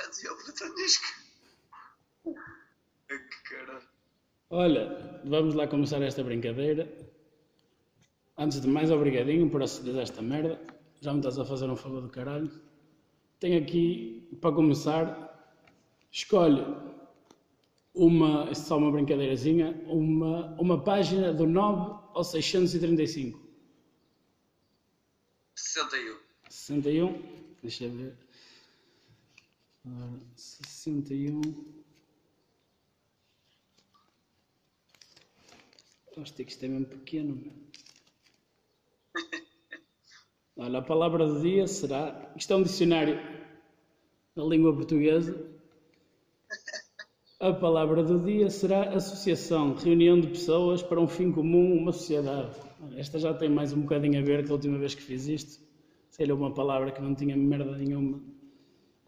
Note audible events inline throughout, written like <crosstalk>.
Já dizia o Brutanisco. Que caralho. Olha, vamos lá começar esta brincadeira. Antes de mais, obrigadinho por aceder a esta merda. Já me estás a fazer um favor do caralho. Tenho aqui, para começar, escolhe uma, é só uma brincadeirazinha, uma, uma página do 9 ao 635. 61. 61, deixa eu ver. Ora, 61. Acho que isto é mesmo pequeno. <laughs> Olha, a palavra do dia será. Isto é um dicionário da língua portuguesa. A palavra do dia será associação, reunião de pessoas para um fim comum, uma sociedade. Esta já tem mais um bocadinho a ver com a última vez que fiz isto. Sei-lhe uma palavra que não tinha merda nenhuma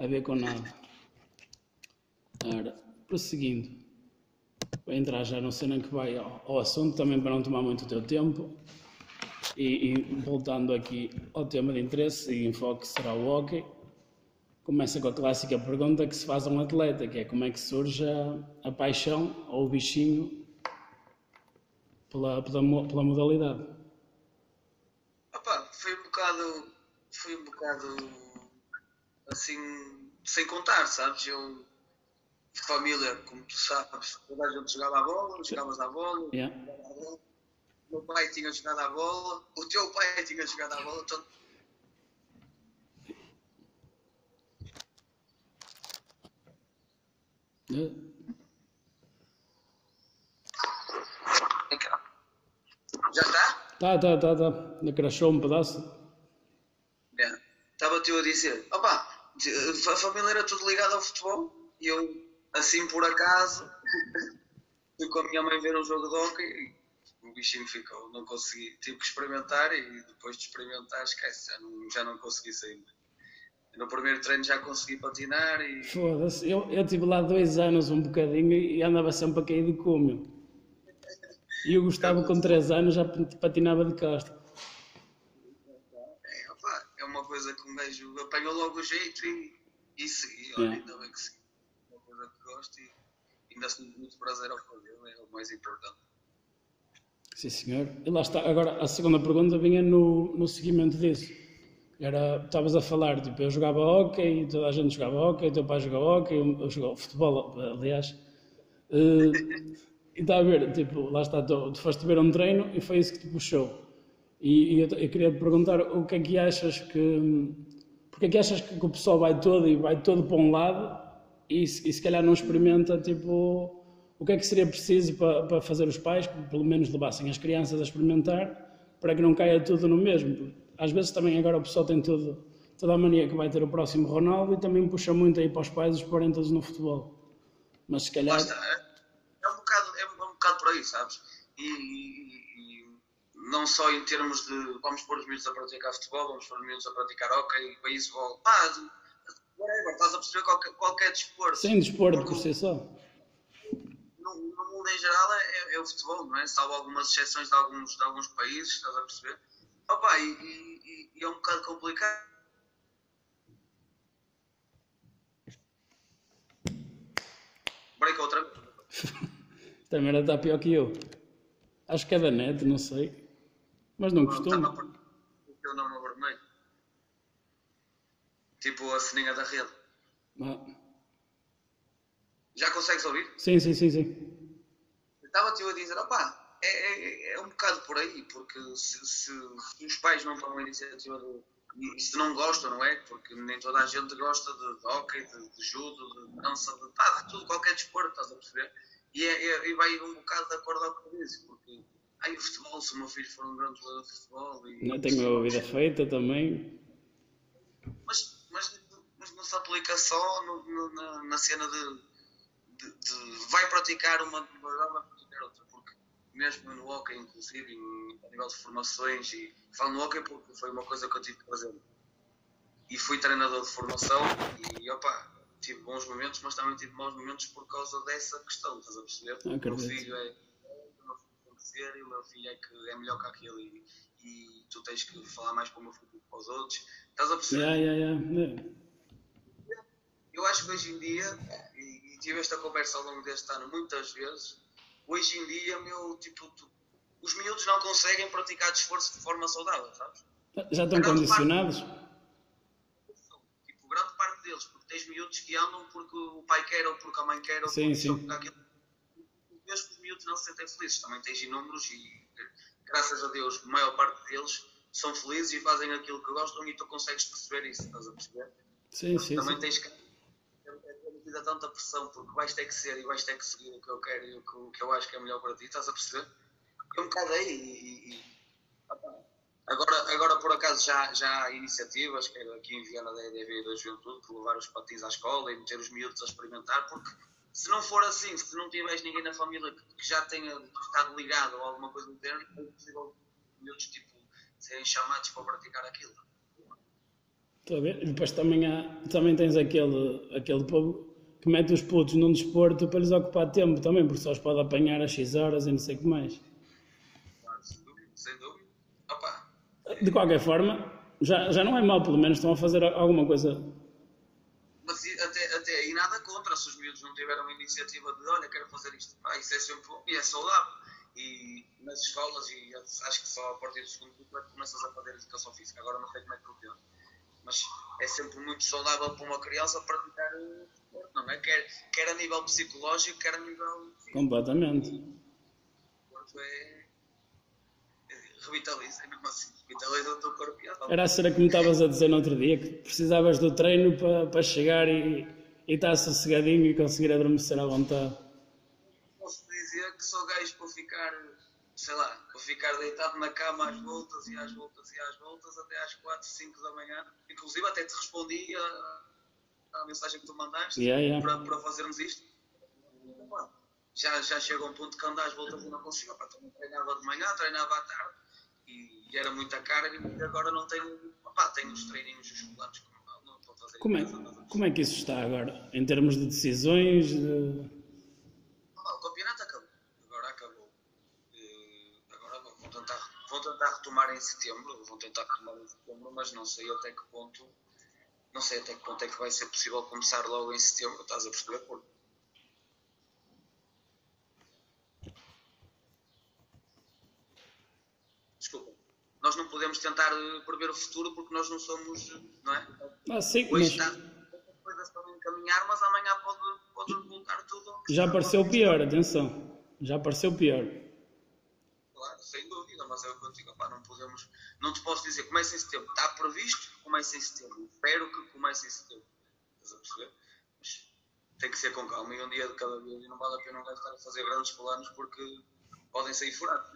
a ver com nada. Ora, prosseguindo. Vou entrar já no cena que vai ao, ao assunto, também para não tomar muito o teu tempo. E, e voltando aqui ao tema de interesse e enfoque será o hockey. Começa com a clássica pergunta que se faz a um atleta, que é como é que surge a, a paixão ou o bichinho pela, pela, pela modalidade. Opa, foi um bocado. Foi um bocado. Assim. Sem contar, sabes? Eu. Família, como tu sabes, toda a gente jogava a bola, jogavas a bola, Yeah. jogava a bola. O meu pai tinha jogado a bola, o teu pai tinha jogado a bola, então. Já está? Tá, tá, tá, tá. Crashou um pedaço. É. Estava-te eu a dizer, opa, de- a família era tudo ligada ao futebol e eu, assim por acaso, <laughs> fui com a minha mãe ver um jogo de hockey e o bichinho ficou, não consegui, tive que experimentar e depois de experimentar, esquece, já não, já não consegui sair. No primeiro treino já consegui patinar e Foda-se. Eu, eu tive lá dois anos, um bocadinho, e andava sempre a cair de cúmio. E o Gustavo, com três anos, já patinava de costa. É, uma coisa que um gajo apanhou logo o jeito e, e segui, olha, É. ainda bem que segui. É uma coisa que gosto e ainda sinto muito prazer ao fazer, é o mais importante. Sim, senhor. E lá está. Agora, a segunda pergunta vinha no, no seguimento disso. Era, estavas a falar, tipo, eu jogava hóquei, toda a gente jogava hóquei, o teu pai jogava hóquei, eu, eu jogava futebol, aliás. Eh, <laughs> e está a ver, tipo, lá está, tu, tu foste ver um treino e foi isso que te puxou. E, eu, eu queria perguntar o que é que achas que. Porque é que achas que o pessoal vai todo e vai todo para um lado e, e se calhar não experimenta, tipo, o que é que seria preciso para, para fazer os pais, que pelo menos levassem as crianças a experimentar, para que não caia tudo no mesmo? Às vezes também agora o pessoal tem tudo, toda a mania que vai ter o próximo Ronaldo e também puxa muito aí para os pais os porem todos no futebol. Mas se calhar. Está, é, é um bocado, é um bocado por aí, sabes? E- e não só em termos de vamos pôr os miúdos a praticar futebol, vamos pôr os miúdos a praticar hockey, beisebol, pá, whatever, estás a perceber qualquer, qualquer desporto. Sem desporto por si só. No, no mundo em geral é, é- é o futebol, não é? Salvo algumas exceções de alguns, de alguns países, estás a perceber? Opa, e, e- e- é um bocado complicado. Break outra. <laughs> Esta merda está pior que eu. Acho que é da net, não sei. Mas não Estava costumo. a pôr o nome no vermelho. Tipo a ceninha da rede. Ah, Já consegues ouvir? Sim, sim, sim, sim. Estava-te a dizer, opá, é, é, é um bocado por aí, porque se, se- se os pais não tomam a iniciativa do. E se não gostam, não é? Porque nem toda a gente gosta de, de hockey, de, de judo, de dança, de, pá, de tudo, qualquer desporto, estás a perceber? E, é, é- e vai um bocado de acordo ao que eu disse, porque. Ai, o futebol, se o meu filho for um grande jogador de futebol. E, Não tenho a vida feita também. mas, mas, mas não se aplica só no- no- na, na cena de, de- de vai praticar uma modalidade, vai praticar outra, porque mesmo no hockey, inclusive, em- a nível de formações, e falo no hockey porque foi uma coisa que eu tive que fazer. E fui treinador de formação e, opa, tive bons momentos, mas também tive maus momentos por causa dessa questão, estás a perceber? O meu filho é e o meu filho é que é melhor que aquele e, e tu tens que falar mais para o meu filho do que para os outros, estás a perceber? Yeah, yeah, yeah. Eu acho que hoje em dia, e, e tive esta conversa ao longo deste ano muitas vezes, hoje em dia, meu, tipo, tu, os miúdos não conseguem praticar esforço de forma saudável, sabes? Já estão condicionados? Parte, tipo, grande parte deles, porque tens miúdos que andam porque o pai quer ou porque a mãe quer ou sim, porque sim. aquilo. Mesmo os miúdos não se sentem felizes, também tens inúmeros e, graças a Deus, a maior parte deles são felizes e fazem aquilo que gostam e tu consegues perceber isso, estás a perceber? Sim, sim. Também sim. tens que. É tanta pressão porque vais ter que ser e vais ter que seguir o que eu quero e o que, eu acho que é melhor para ti, estás a perceber? É um bocado aí e, e Agora, agora, por acaso, já, já há iniciativas, quer aqui em Viana da EDV da Juventude, por levar os patins à escola e meter os miúdos a experimentar, porque se não for assim, se não tiveres ninguém na família que já tenha estado ligado ou alguma coisa do género, é impossível miúdos tipo, serem chamados para praticar aquilo. Estou a ver. E depois também, há, também tens aquele, aquele povo que mete os putos num desporto para lhes ocupar tempo também, porque só os pode apanhar às X horas e não sei o que mais. Claro, sem dúvida. Sem dúvida. Opa, De qualquer forma, já, já não é mal, pelo menos estão a fazer alguma coisa. mas e até, até aí contra se os miúdos não tiveram a iniciativa de olha, quero fazer isto. Pá, isso é sempre bom e é saudável. E nas escolas, e acho que só a partir do segundo grupo é que começas a fazer educação física. Agora não sei como é que funciona. Mas é sempre muito saudável para uma criança praticar desporto, não é? Quer, quer a nível psicológico, quer a nível físico. Completamente. O desporto é. é revitaliza, é mesmo assim. Revitaliza o teu corpo. Era a cena que me estavas a dizer no outro dia, que precisavas do treino para, para chegar e, e estar sossegadinho e conseguir adormecer à vontade. Posso dizer que sou gajo para ficar, sei lá, para ficar deitado na cama às voltas e às voltas e às voltas até às 4, 5 da manhã. Inclusive até te respondi a mensagem que tu mandaste Yeah, yeah. Para, para fazermos isto. Já, já chega um ponto que anda às voltas e não consigo. Pá, treinava de manhã, treinava à tarde e era muita carga e agora não tenho, pá, tenho os treininhos escolares Como é, como é que isso está agora? Em termos de decisões? De... Ah, o campeonato acabou. Agora acabou. Eh, agora vou tentar, vou tentar retomar em setembro. Vou tentar retomar em setembro, mas não sei até que ponto. Não sei até que ponto é que vai ser possível começar logo em setembro. Estás a perceber? Porque Nós não podemos tentar eh, prever o futuro porque nós não somos, não é? Ah, sim, Hoje mas está, as coisas estão a encaminhar, mas amanhã pode, pode voltar tudo. já estava. pareceu pior, atenção. Já pareceu pior. Claro, sem dúvida, mas é o que eu digo, pá, não podemos, não te posso dizer, começa em setembro, está previsto, começa em setembro, espero que comece em setembro, estás a perceber? Mas tem que ser com calma e um dia de cada vez e não vale a pena estar a fazer grandes planos porque podem sair furados.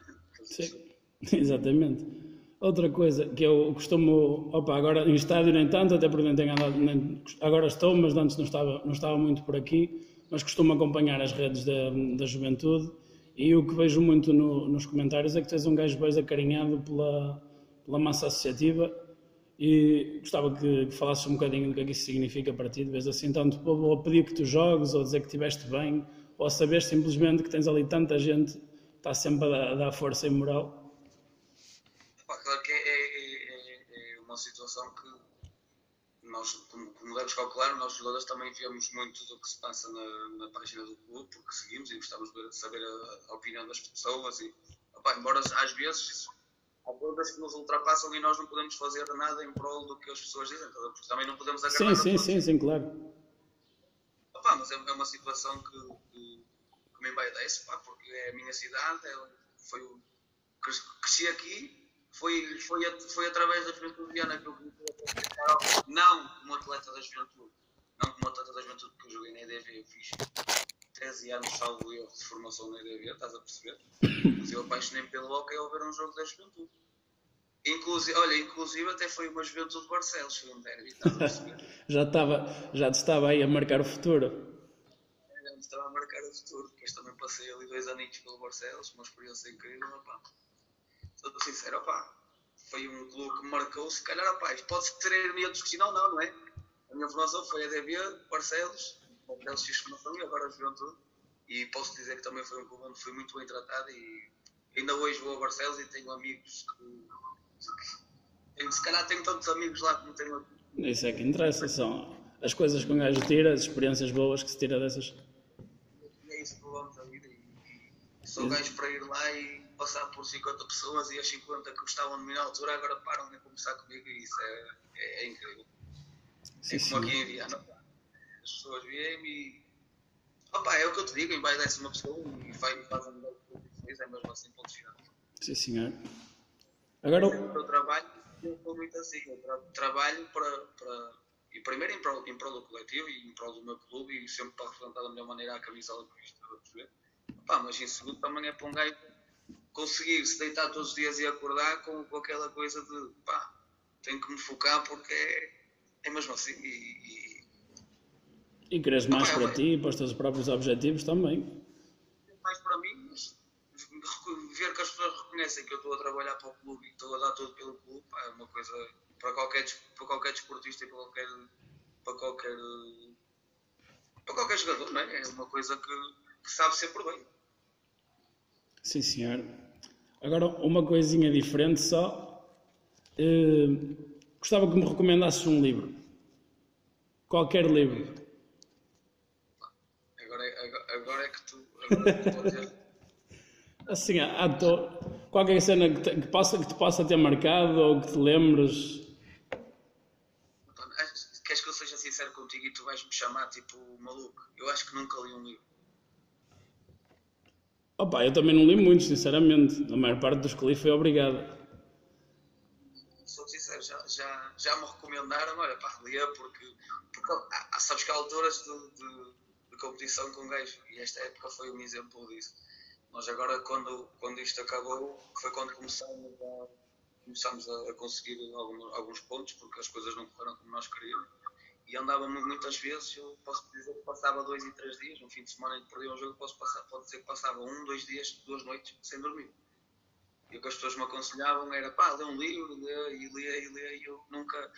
Sim, <laughs> exatamente. Outra coisa que eu costumo, opa, agora em estádio nem tanto, até porque nem tenho andado, nem- agora estou, mas antes não estava, não estava muito por aqui, mas costumo acompanhar as redes da, da juventude e o que vejo muito no- nos comentários é que tens um gajo bem acarinhado pela, pela massa associativa e gostava que, que falasses um bocadinho do que é isso significa para ti, de vez assim, tanto a pedir que tu jogues, ou dizer que estiveste bem, ou saber simplesmente que tens ali tanta gente está sempre a dar força e moral. Uma situação que nós, como, como deves calcular, nós jogadores também vemos muito do que se passa na, na página do clube, porque seguimos e gostamos de saber a, a opinião das pessoas. E, opá, embora às vezes há coisas que nos ultrapassam e nós não podemos fazer nada em prol do que as pessoas dizem, tá? porque também não podemos agradar Sim, sim, sim, sim, claro. Opá, mas é, é uma situação que, que, que me pá, porque é a minha cidade, é, foi cresci aqui, foi, foi, foi através da Juventude Viana que eu comecei não como atleta da Juventude, não como atleta da Juventude, porque eu joguei na EDV, eu fiz 13 anos, salvo erro, de formação na EDV, estás a perceber? Mas eu apaixonei-me pelo hockey ao ver um jogo da Juventude. Inclusive, olha, inclusive até foi uma Juventude de Barcelos, foi um derby, estás a perceber? <laughs> Já, estava, já te estava aí a marcar o futuro. Já me estava a marcar o futuro. Depois também passei ali dois aninhos pelo Barcelos, uma experiência incrível. Opá. Sou sincero, opá. foi um clube que me marcou. Se calhar, opá, isto pode ter minha discussão, não, não é? A minha formação foi a DB, Barcelos, Barcelos fiz formação e agora a Juventude. E posso dizer que também foi um clube onde fui muito bem tratado e ainda hoje vou a Barcelos e tenho amigos que. que se calhar tenho tantos amigos lá como tenho aqui. Isso é que interessa. São, as coisas que um gajo tira, as experiências boas que se tira dessas. É isso que vamos a vida. E, e sou gajo para ir lá e passar por 50 pessoas e as 50 que gostavam de mim na altura agora param de conversar comigo e isso é, é, é incrível. Sim, é como aqui em Viana. As pessoas vêm e. Opa, é o que eu te digo, em vai desce uma pessoa e faz melhor coisa que fez, é mesmo assim, ponto final. Sim, senhor. Agora, O meu trabalho, eu sou muito assim, eu tra- trabalho para, para. E primeiro em prol, em prol do coletivo e em prol do meu clube e sempre para representar da melhor maneira a camisola que isto a perceber. Mas em segundo também é para um gajo conseguir se deitar todos os dias e acordar com, com aquela coisa de pá, tenho que me focar porque é, é mesmo assim. E, e e queres mais Ah, para ti, para os teus próprios objetivos também. mais para mim, mas ver que as pessoas reconhecem que eu estou a trabalhar para o clube e estou a dar tudo pelo clube, pá, é uma coisa para qualquer, para qualquer desportista e para qualquer, para qualquer, para qualquer jogador, não é? É uma coisa que, que sabe ser por bem. Sim, senhor. Agora, uma coisinha diferente só. Eh, gostava que me recomendasses um livro. Qualquer livro. Agora é, agora, agora é que tu, agora é que tu dizer. <laughs> Assim, à toa. Qualquer cena que te, que, possa, que te possa ter marcado ou que te lembres. Achas- Queres que eu seja sincero contigo e tu vais me chamar tipo maluco? Eu acho que nunca li um livro. Opa, eu também não li muito, sinceramente. A maior parte dos que li foi obrigado. sou sincero, já, já, já me recomendaram, olha, pá, lia porque, porque há, há- sabes que há alturas de, de, de competição com gajo e esta época foi um exemplo disso. Nós agora, quando, quando isto acabou, foi quando começámos a, começámos a, conseguir algum- alguns pontos, porque as coisas não correram como nós queríamos. E andávamos muitas vezes, eu posso dizer que passava dois e três dias, no fim de semana em que perdia um jogo, posso passar, pode dizer que passava um, dois dias, duas noites sem dormir. E o que as pessoas me aconselhavam era pá, lê um livro, lê e lê e lê, e eu nunca,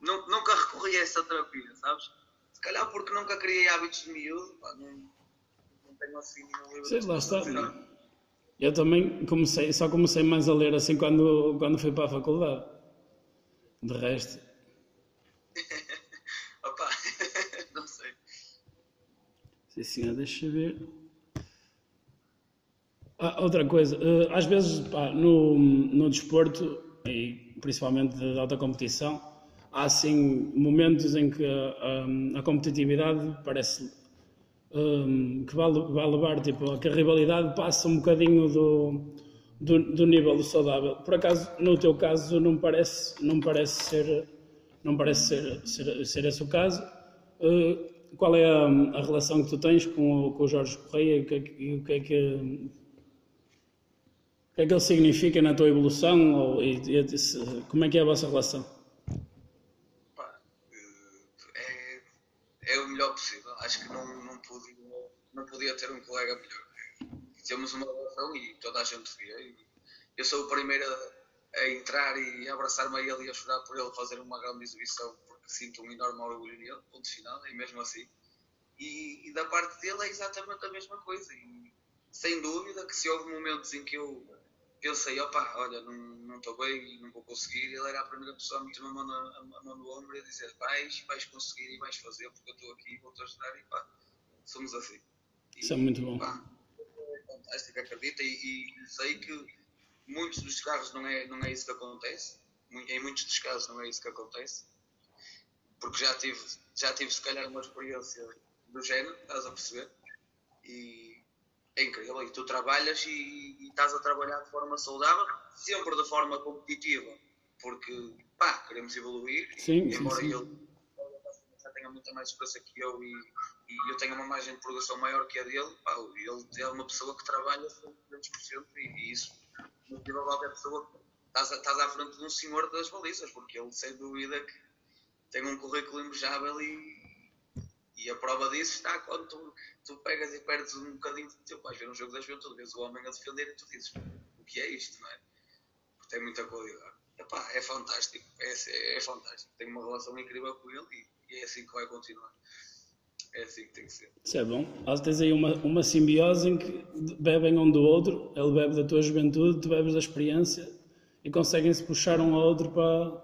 nu- nunca recorri a essa terapia, sabes? Se calhar porque nunca criei hábitos de miúdo, pá, não, não tenho assim nenhum livro. Sei, lá está. Eu também comecei, só comecei mais a ler assim quando, quando fui para a faculdade. De resto. "Ah, opá, não sei. Sim, deixa ver. Ah, outra coisa, eh, às vezes pá, no, no desporto, e principalmente de alta competição, há assim momentos em que hum, a competitividade parece hum, que vai, vai levar, tipo, que a rivalidade passa um bocadinho do, do, do nível saudável. Por acaso, no teu caso, não parece, não parece ser, não parece ser, ser, ser esse o caso. Eh, qual é a, a relação que tu tens com com o Jorge Correia e o que é o que, é que, o que é que ele significa na tua evolução? Ou, e, e, se- como é que é a vossa relação? Eh, é, é o melhor possível. Acho que não, não, podia, não podia ter um colega melhor. Temos uma relação e toda a gente e Eu sou o primeiro a entrar e a abraçar-me a ele e a chorar por ele fazer uma grande exibição, porque sinto um enorme orgulho nele, ponto final, e mesmo assim. E, e da parte dele é exatamente a mesma coisa. E sem dúvida que se houve momentos em que eu pensei, opa, olha, não estou bem e não vou conseguir, ele era a primeira pessoa a meter uma mão, na, a mão no ombro e a dizer, vais, vais conseguir e vais fazer, porque eu estou aqui e vou-te ajudar e pá, somos assim. E, Isso é muito bom. Pá, é fantástico, acredita, e, e sei que muitos dos casos não é, não é isso que acontece, em muitos dos casos não é isso que acontece, porque já tive, já tive se calhar uma experiência do género, estás a perceber? E é incrível. E tu trabalhas e, e estás a trabalhar de forma saudável, sempre de forma competitiva, porque pá, queremos evoluir. Sim, e, sim, embora sim. ele já tenha muita mais experiência que eu e, e eu tenho uma margem de progressão maior que a dele, pá, ele é uma pessoa que trabalha 200% e, e isso motiva qualquer pessoa. Estás, estás à frente de um senhor das balizas, porque ele sem dúvida que tem um currículo invejável e, e a prova disso está quando tu, tu pegas e perdes um bocadinho de tempo. Vais ver um jogo das juventude, vês o homem a defender e tu dizes o que é isto, não é? Porque tem muita qualidade. Epá, é fantástico, é, é, é fantástico. Tenho uma relação incrível com ele e, e é assim que vai continuar. É assim que tem que ser. Isso é bom. Às tens aí uma, uma simbiose em que bebem um do outro, ele bebe da tua juventude, tu bebes da experiência e conseguem-se puxar um ao outro para,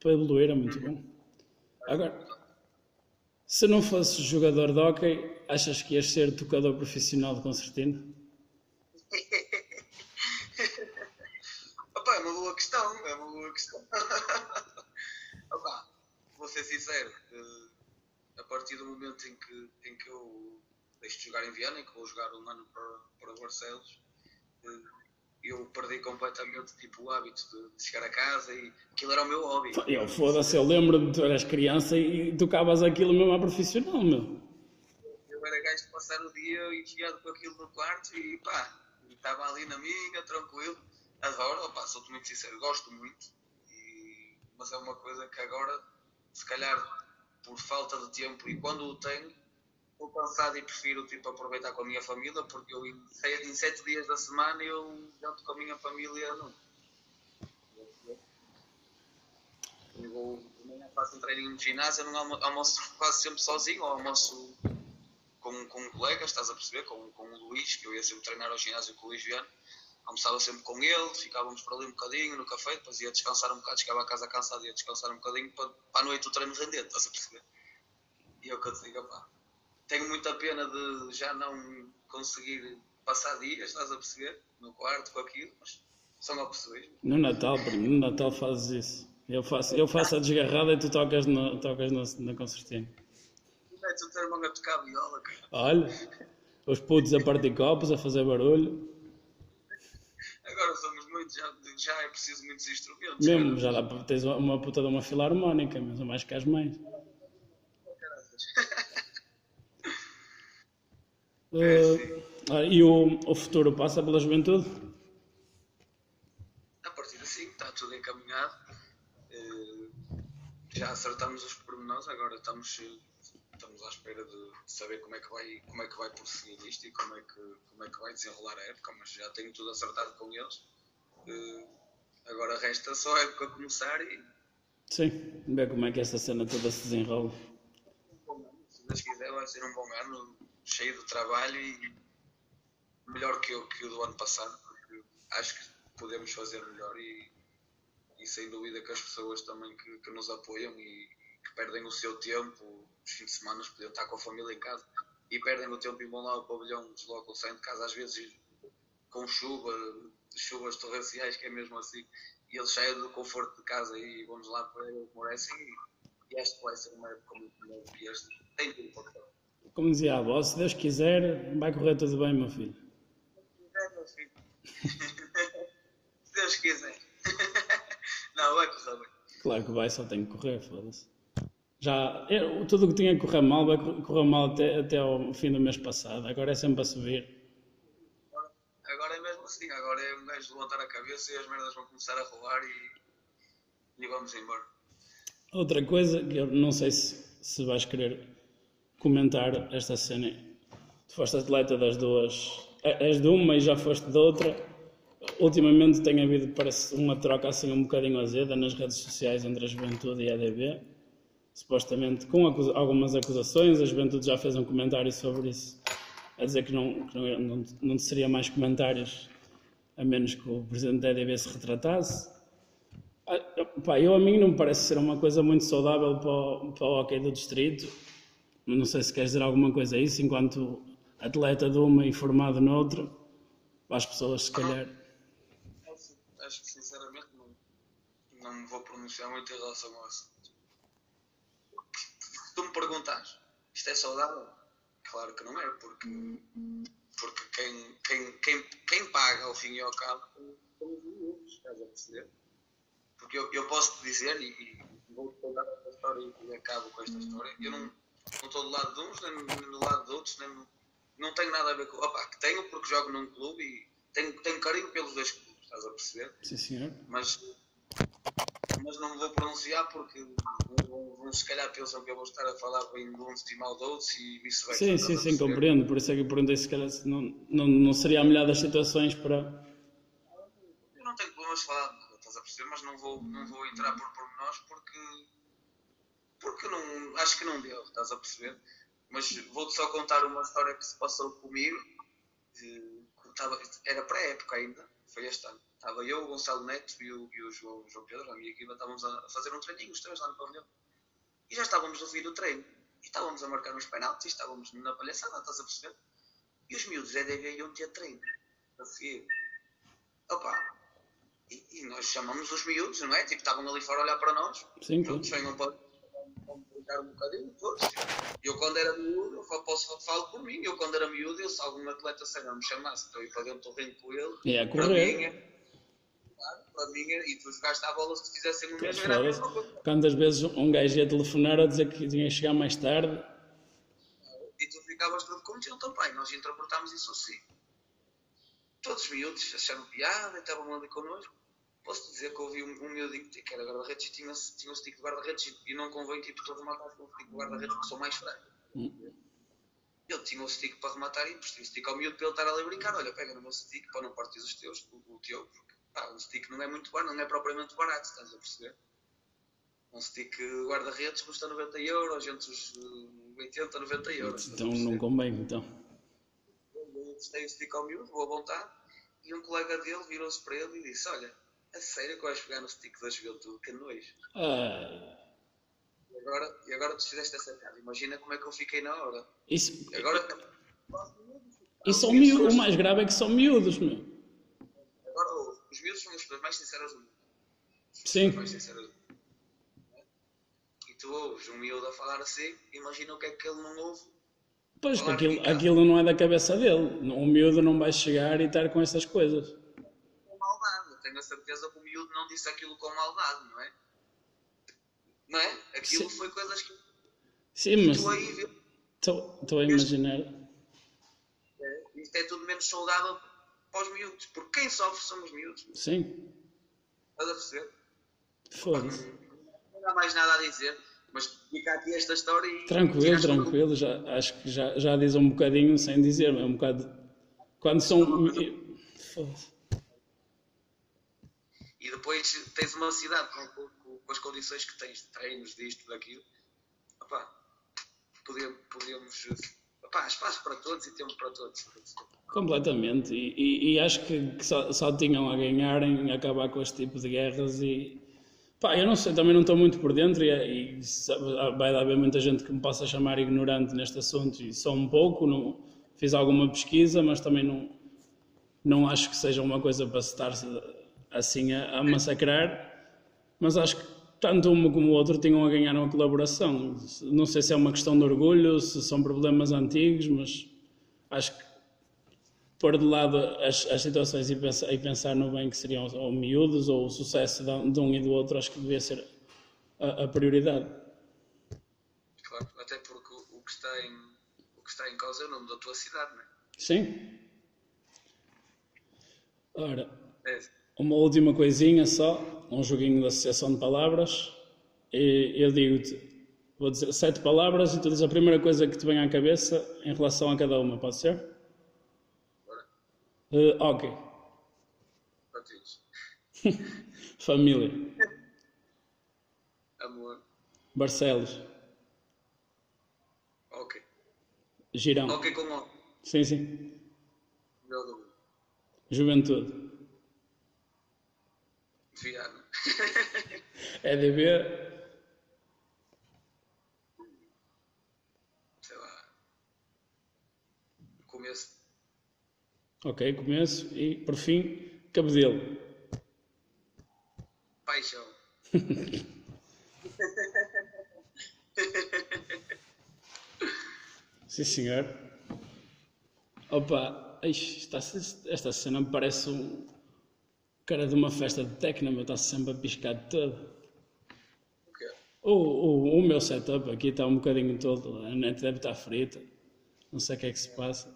para evoluir, é muito bom. Agora, Se não fosses jogador de hockey, achas que ias ser tocador profissional de concertina? <laughs> Opa, é uma boa questão, é uma boa questão. <laughs> Opa, vou ser sincero, eh, a partir do momento em que, em que eu deixo de jogar em Viana e que vou jogar um ano para, para Barcelos, eh, eu perdi completamente tipo, o hábito de, de chegar a casa e aquilo era o meu hobby. Eu foda-se, eu lembro-me de tu eras criança e tocavas aquilo mesmo à profissional, meu. Eu era gajo de passar o dia enfiado com aquilo no quarto e pá, estava ali na minha, tranquilo. Adoro, opá, sou-te muito sincero, gosto muito, e, mas é uma coisa que agora, se calhar por falta de tempo e quando o tenho, estou cansado e prefiro tipo, aproveitar com a minha família, porque eu em, em sete dias da semana eu janto com a minha família não. Eu vou, de manhã faço um treininho no ginásio, eu não almo- almoço quase sempre sozinho, ou almoço com, com um colega, estás a perceber? Com, com o Luís, que eu ia sempre treinar ao ginásio com o Luís Viana. Almoçava sempre com ele, ficávamos por ali um bocadinho no café, depois ia descansar um bocado, chegava a casa cansado, ia descansar um bocadinho para, para a noite o treino render, estás a perceber? E é o que eu te digo, opá, tenho muita pena de já não conseguir passar dias, estás a perceber? No quarto com aquilo, mas são opções. No Natal, primo, no Natal fazes isso. Eu faço, eu faço a desgarrada e tu tocas, no, tocas no, na concertina. O teu irmão a tocar viola, cara. Olha, os putos a partir copos, a fazer barulho. Agora somos muitos, já, já é preciso muitos instrumentos. Mesmo, já dá para teres uma puta de uma filarmónica, mas a mais que as mães. Uh, <laughs> ah, e o, o futuro passa pela juventude? A partir assim está tudo encaminhado. Eh, Já acertamos os pormenores, agora estamos, eh, estamos à espera de saber como é que vai, como é que vai prosseguir isto e como é que, como é que vai desenrolar a época, mas já tenho tudo acertado com eles. Eh, Agora resta só a época começar e Sim, ver como é que esta cena toda se desenrola. se Deus quiser vai ser um bom ano, cheio de trabalho e melhor que o, que o do ano passado, porque acho que podemos fazer melhor e, e sem dúvida que as pessoas também que, que nos apoiam e que perdem o seu tempo, os fins de semana podiam estar com a família em casa e perdem o tempo e vão lá ao pavilhão, deslocam, saem de casa às vezes com chuva, chuvas torrenciais, que é mesmo assim, e eles saem do conforto de casa e vamos lá para eles merecem e, este vai ser uma época muito melhor que este. Tem tudo para. Como dizia a avó, se Deus quiser, vai correr tudo bem, meu filho. É, meu filho. <laughs> Se Deus quiser. <laughs> Não, vai correr bem. Claro que vai, só tem que correr, foda-se. Já, eu, tudo o que tinha que correr mal, vai cor- correr mal até, até ao fim do mês passado. Agora é sempre a subir. Agora é mesmo assim, agora é um gajo levantar a cabeça e as merdas vão começar a rolar e, e vamos embora. Outra coisa que eu não sei se, se vais querer comentar esta cena. Tu foste atleta das duas. é- És de uma e já foste de outra. Ultimamente tem havido, parece, uma troca assim um bocadinho azeda nas redes sociais entre a juventude e a ADB. Supostamente com algumas acusações, a juventude já fez um comentário sobre isso, a dizer que não, que não, não, não seria mais comentários a menos que o presidente da ADB se retratasse. Ah, Pá, eu a mim não me parece ser uma coisa muito saudável para o, para o hockey do distrito. Não sei se queres dizer alguma coisa a isso, enquanto atleta de uma e formado noutra, para as pessoas se calhar. Acho, que sinceramente não, não me vou pronunciar muito em relação ao assunto. Se tu me perguntas, isto é saudável? Claro que não é, porque, porque quem, quem, quem, quem paga ao fim e ao cabo são os miúdos, estás a perceber? Porque eu, eu posso te dizer, e, e vou-te contar esta história e acabo com esta história, eu não, não estou do lado de uns, nem, nem do lado de outros, nem, não tenho nada a ver com. Opa, que tenho porque jogo num clube e tenho, tenho carinho pelos dois clubes, estás a perceber? Sim, senhor. Mas, mas não me vou pronunciar porque vão, se calhar pensam que eu vou estar a falar bem de uns e mal de outros e vice-versa. Sim, sim, sim, compreendo. Por isso é que eu perguntei se calhar não, não, não seria a melhor das situações para. Eu não tenho problemas de falar estás a perceber? Mas não vou, não vou entrar por pormenores porque, porque não, acho que não deu, estás a perceber? Mas vou-te só contar uma história que se passou comigo. estava- era pré-época ainda, foi este ano. Estava eu, o Gonçalo Neto e o, e o João, João Pedro, a minha equipa, estávamos a fazer um treininho, os três lá no pavilhão. E já estávamos no fim do treino. E estávamos a marcar uns penaltis, estávamos na palhaçada, estás a perceber? E os miúdos da EDV iam ter treino a seguir. Opa, e, e nós chamamos os miúdos, não é? Tipo, estavam ali fora a olhar para nós. Sim, Pronto, venham para brincar um bocadinho todos. Eu quando era miúdo, eu posso falo por mim, eu quando era miúdo, eu se algum atleta sério me chamasse para ir para dentro do ringue com ele, E a para mim, e tu jogaste à bola se fizessem o mesmo, era a. Quantas vezes um gajo ia telefonar a dizer que tinha que chegar mais tarde? E tu ficavas todo contente, então, pai, nós interpretámos isso assim. Todos os miúdos acharam piada e estavam ali connosco. Posso dizer que houve um, um miúdinho que era guarda-redes e tinha, tinha um stick de guarda-redes e, não convém tipo tu rematar com o stick de guarda-redes porque sou mais fraco. Ele tinha o stick para rematar e emprestei o stick ao miúdo para ele estar ali a brincar. Olha, pega no meu stick para não partir os teus, o, o teu, pá, um stick não é muito barato, não é propriamente barato, estás a perceber? Um stick guarda-redes custa 90 euros, entre os eh, 80 a 90 euros. Então não convém, então. Testei o stick ao miúdo, boa vontade, e um colega dele virou-se para ele e disse: Olha, a sério que vais pegar no stick da juventude, que nojo. Ah, E agora, e agora tu fizeste essa cara, imagina como é que eu fiquei na hora. isso, E agora. e são miúdos, o mais grave é que são miúdos, meu. Os miúdos são as pessoas mais sinceras do mundo. Sim. mais sinceras do mundo. E tu ouves um miúdo a falar assim, imagina o que é que ele não ouve. Pois, aquilo, aquilo não é da cabeça dele. O miúdo não vai chegar e estar com essas coisas. Com maldade. Tenho a certeza que o miúdo não disse aquilo com maldade, não é? Não é? Aquilo Sim. foi coisas que Sim, mas estou a imaginar. Isto é tudo menos saudável para os miúdos, porque quem sofre são os miúdos. Sim, Estás a perceber? foda-se. Não há mais nada a dizer, mas fica aqui esta história e. Tranquilo, tranquilo. Já, acho que já, já diz um bocadinho sem dizer, é um bocado. Quando são. Foda-se. E depois tens uma cidade com, com- com as condições que tens de treinos, disto, daquilo. Opá, podíamos. podíamos opá, espaço para todos e tempo para todos. Completamente. E, e- e acho que, que só, só tinham a ganhar em acabar com este tipo de guerras e. Pá, eu não sei, também não estou muito por dentro e, e vai haver muita gente que me possa chamar ignorante neste assunto e só um pouco, não, fiz alguma pesquisa, mas também não, não acho que seja uma coisa para se estar assim a, a massacrar, mas acho que tanto uma como o outro tinham a ganhar uma colaboração. Não sei se é uma questão de orgulho, se são problemas antigos, mas acho que pôr de lado as, as situações e pensar, e pensar no bem que seriam ou miúdos ou o sucesso de um e do outro, acho que devia ser a, a prioridade. Claro, até porque o, o que está em, o que está em causa é o nome da tua cidade, não é? Sim? Ora, É, uma última coisinha só, um joguinho de associação de palavras. E eu digo-te, vou dizer sete palavras e tu dizes a primeira coisa que te vem à cabeça em relação a cada uma, pode ser? Uh, ok. <laughs> Família. Amor, Barcelos. ok. Girão. Ok com o Sim, sim. meu do Juventude. Viana. EDB. Sei lá. Começo. Ok, começo. E, por fim, Cabedelo. Paixão. <laughs> Sim, senhor. Opa, está, esta cena me parece um cara de uma festa de techno, mas está sempre a piscar de todo. O? O, o, o meu setup aqui está um bocadinho todo, a net deve estar frita. Não sei o que é que se passa.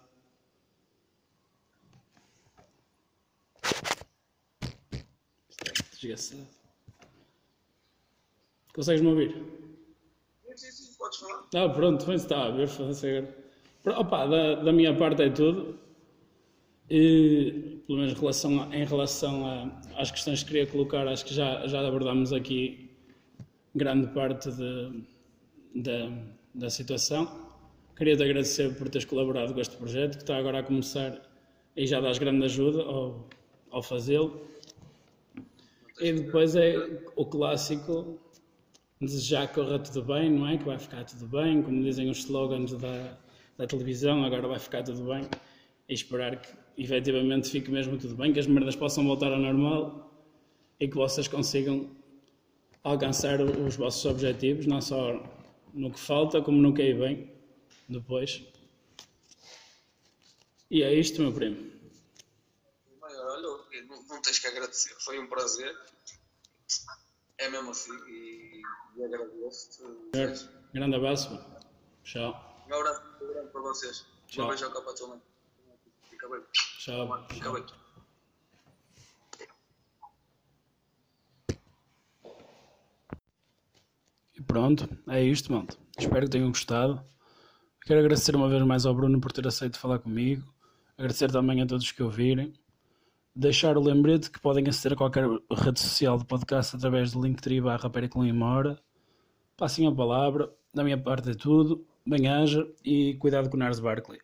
Está desgraçado. Consegues-me ouvir? Sim, sim, podes falar. Ah, pronto, mas está a ver, agora. Opa, da, da minha parte é tudo. E, pelo menos relação, em relação a- às questões que queria colocar, acho que já, já abordámos aqui grande parte de, da, da situação. Queria-te agradecer por teres colaborado com este projeto, que está agora a começar e já dás grande ajuda ao, ao fazê-lo. E depois é o clássico desejar que corra tudo bem, não é? Que vai ficar tudo bem, como dizem os slogans da, da televisão, agora vai ficar tudo bem. E esperar que efetivamente fique mesmo tudo bem, que as merdas possam voltar ao normal e que vocês consigam alcançar os vossos objetivos, não só no que falta, como no que é bem depois. E é isto, meu primo. Olha, não, não tens que agradecer, foi um prazer. É mesmo assim e, e agradeço-te. Grande abraço. Tchau. Um abraço grande para vocês. Tchau. Um beijo ao Copa tua mãe. Fica bem. Tchau. Tchau. E pronto, é isto, malta. Espero que tenham gostado. Quero agradecer uma vez mais ao Bruno por ter aceito falar comigo. Agradecer também a todos que ouvirem. Deixar o lembrete que podem aceder a qualquer rede social do podcast através do linktree barra Mora. Passem a palavra. Da minha parte é tudo. Bem-aja e cuidado com o Nars Barkley.